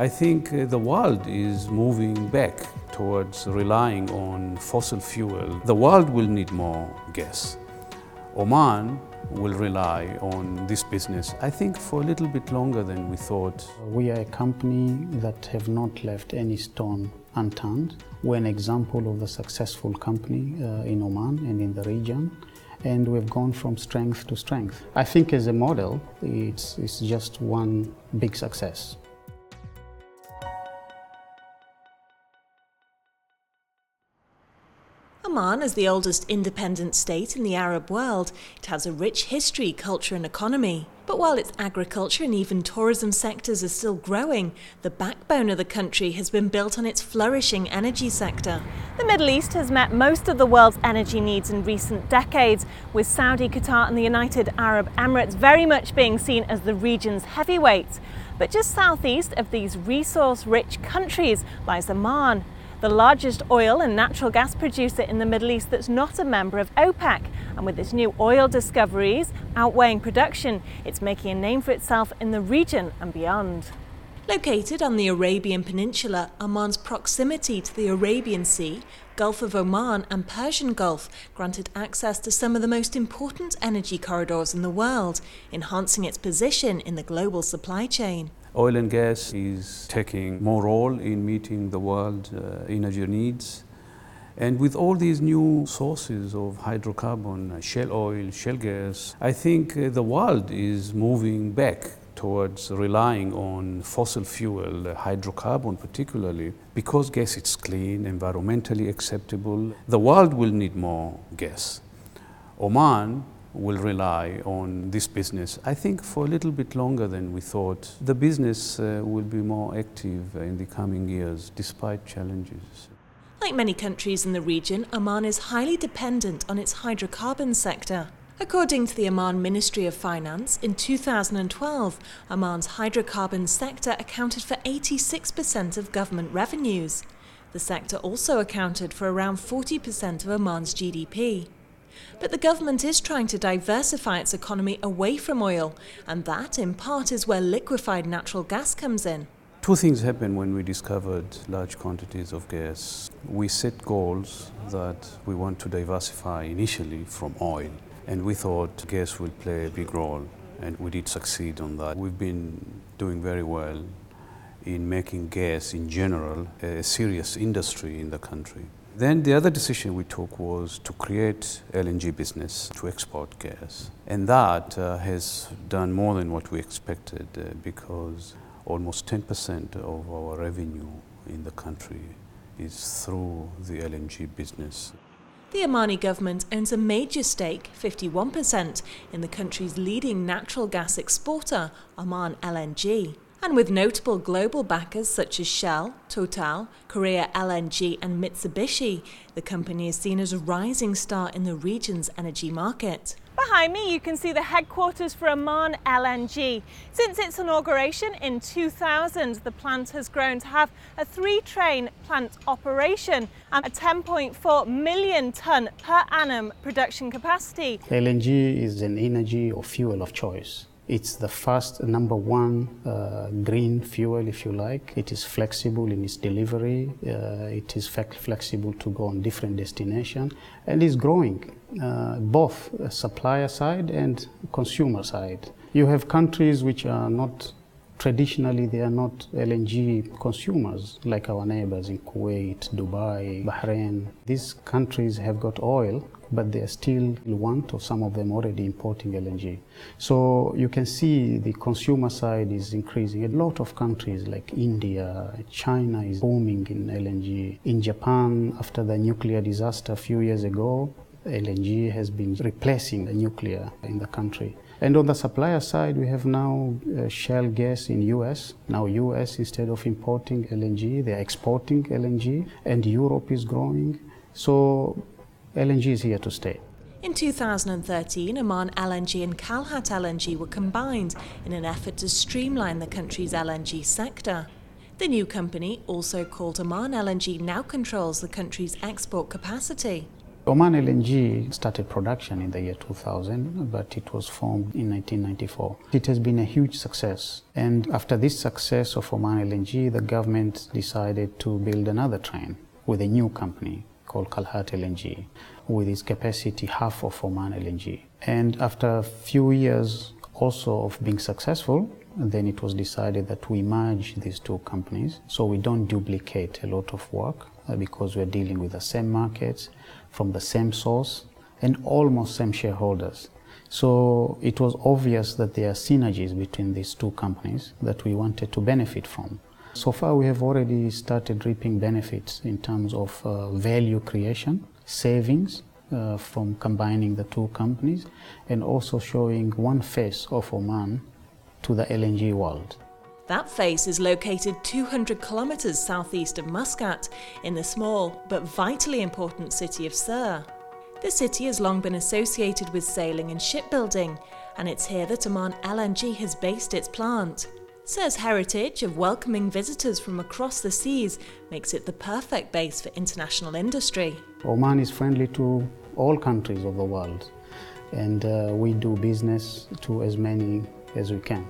I think uh, the world is moving back towards relying on fossil fuel. The world will need more gas. Oman will rely on this business, I think, for a little bit longer than we thought. We are a company that have not left any stone unturned. We're an example of a successful company uh, in Oman and in the region and we've gone from strength to strength. I think as a model, it's, it's just one big success. Oman is the oldest independent state in the Arab world. It has a rich history, culture, and economy. But while its agriculture and even tourism sectors are still growing, the backbone of the country has been built on its flourishing energy sector. The Middle East has met most of the world's energy needs in recent decades, with Saudi, Qatar, and the United Arab Emirates very much being seen as the region's heavyweights. But just southeast of these resource rich countries lies Oman the largest oil and natural gas producer in the Middle East that's not a member of OPEC. And with its new oil discoveries outweighing production, it's making a name for itself in the region and beyond. Located on the Arabian Peninsula, Oman's proximity to the Arabian Sea, Gulf of Oman, and Persian Gulf granted access to some of the most important energy corridors in the world, enhancing its position in the global supply chain. Oil and gas is taking more role in meeting the world uh, energy needs. And with all these new sources of hydrocarbon, uh, shale oil, shale gas, I think uh, the world is moving back towards relying on fossil fuel, uh, hydrocarbon particularly, because gas is clean, environmentally acceptable. The world will need more gas. Oman will rely on this business, I think, for a little bit longer than we thought. The business uh, will be more active in the coming years, despite challenges. Like many countries in the region, Oman is highly dependent on its hydrocarbon sector. According to the Oman Ministry of Finance, in 2012, Oman's hydrocarbon sector accounted for 86% of government revenues. The sector also accounted for around 40% of Oman's GDP. But the government is trying to diversify its economy away from oil, and that, in part, is where liquefied natural gas comes in. Two things happened when we discovered large quantities of gas. We set goals that we want to diversify initially from oil, and we thought gas would play a big role, and we did succeed on that. We've been doing very well in making gas in general a serious industry in the country. Then the other decision we took was to create LNG business to export gas. And that uh, has done more than what we expected uh, because almost 10% of our revenue in the country is through the LNG business. The Omani government owns a major stake, 51%, in the country's leading natural gas exporter, Oman LNG. And with notable global backers such as Shell, Total, Korea LNG, and Mitsubishi, the company is seen as a rising star in the region's energy market. Behind me, you can see the headquarters for Oman LNG. Since its inauguration in 2000, the plant has grown to have a three train plant operation and a 10.4 million tonne per annum production capacity. LNG is an energy or fuel of choice. It's the first, number one uh, green fuel, if you like. It is flexible in its delivery. Uh, it is flexible to go on different destinations and is growing, uh, both supplier side and consumer side. You have countries which are not traditionally they are not LNG consumers like our neighbors in Kuwait, Dubai, Bahrain. These countries have got oil but they are still in want or some of them already importing LNG. So you can see the consumer side is increasing. A lot of countries like India, China is booming in LNG. In Japan, after the nuclear disaster a few years ago, LNG has been replacing the nuclear in the country. And on the supplier side, we have now uh, shale gas in US. Now US, instead of importing LNG, they are exporting LNG, and Europe is growing. So LNG is here to stay. In 2013, Oman LNG and Qalhat LNG were combined in an effort to streamline the country's LNG sector. The new company, also called Oman LNG, now controls the country's export capacity. Oman LNG started production in the year 2000, but it was formed in 1994. It has been a huge success. And after this success of Oman LNG, the government decided to build another train with a new company called Qalhat LNG, with its capacity half of Oman LNG. And after a few years also of being successful, then it was decided that we merge these two companies so we don't duplicate a lot of work because we're dealing with the same markets from the same source and almost same shareholders. So it was obvious that there are synergies between these two companies that we wanted to benefit from. So far, we have already started reaping benefits in terms of uh, value creation, savings uh, from combining the two companies, and also showing one face of Oman to the LNG world. That face is located 200 kilometres southeast of Muscat, in the small but vitally important city of Sur. The city has long been associated with sailing and shipbuilding, and it's here that Oman LNG has based its plant. Sur's heritage of welcoming visitors from across the seas makes it the perfect base for international industry. Oman is friendly to all countries of the world, and uh, we do business to as many as we can.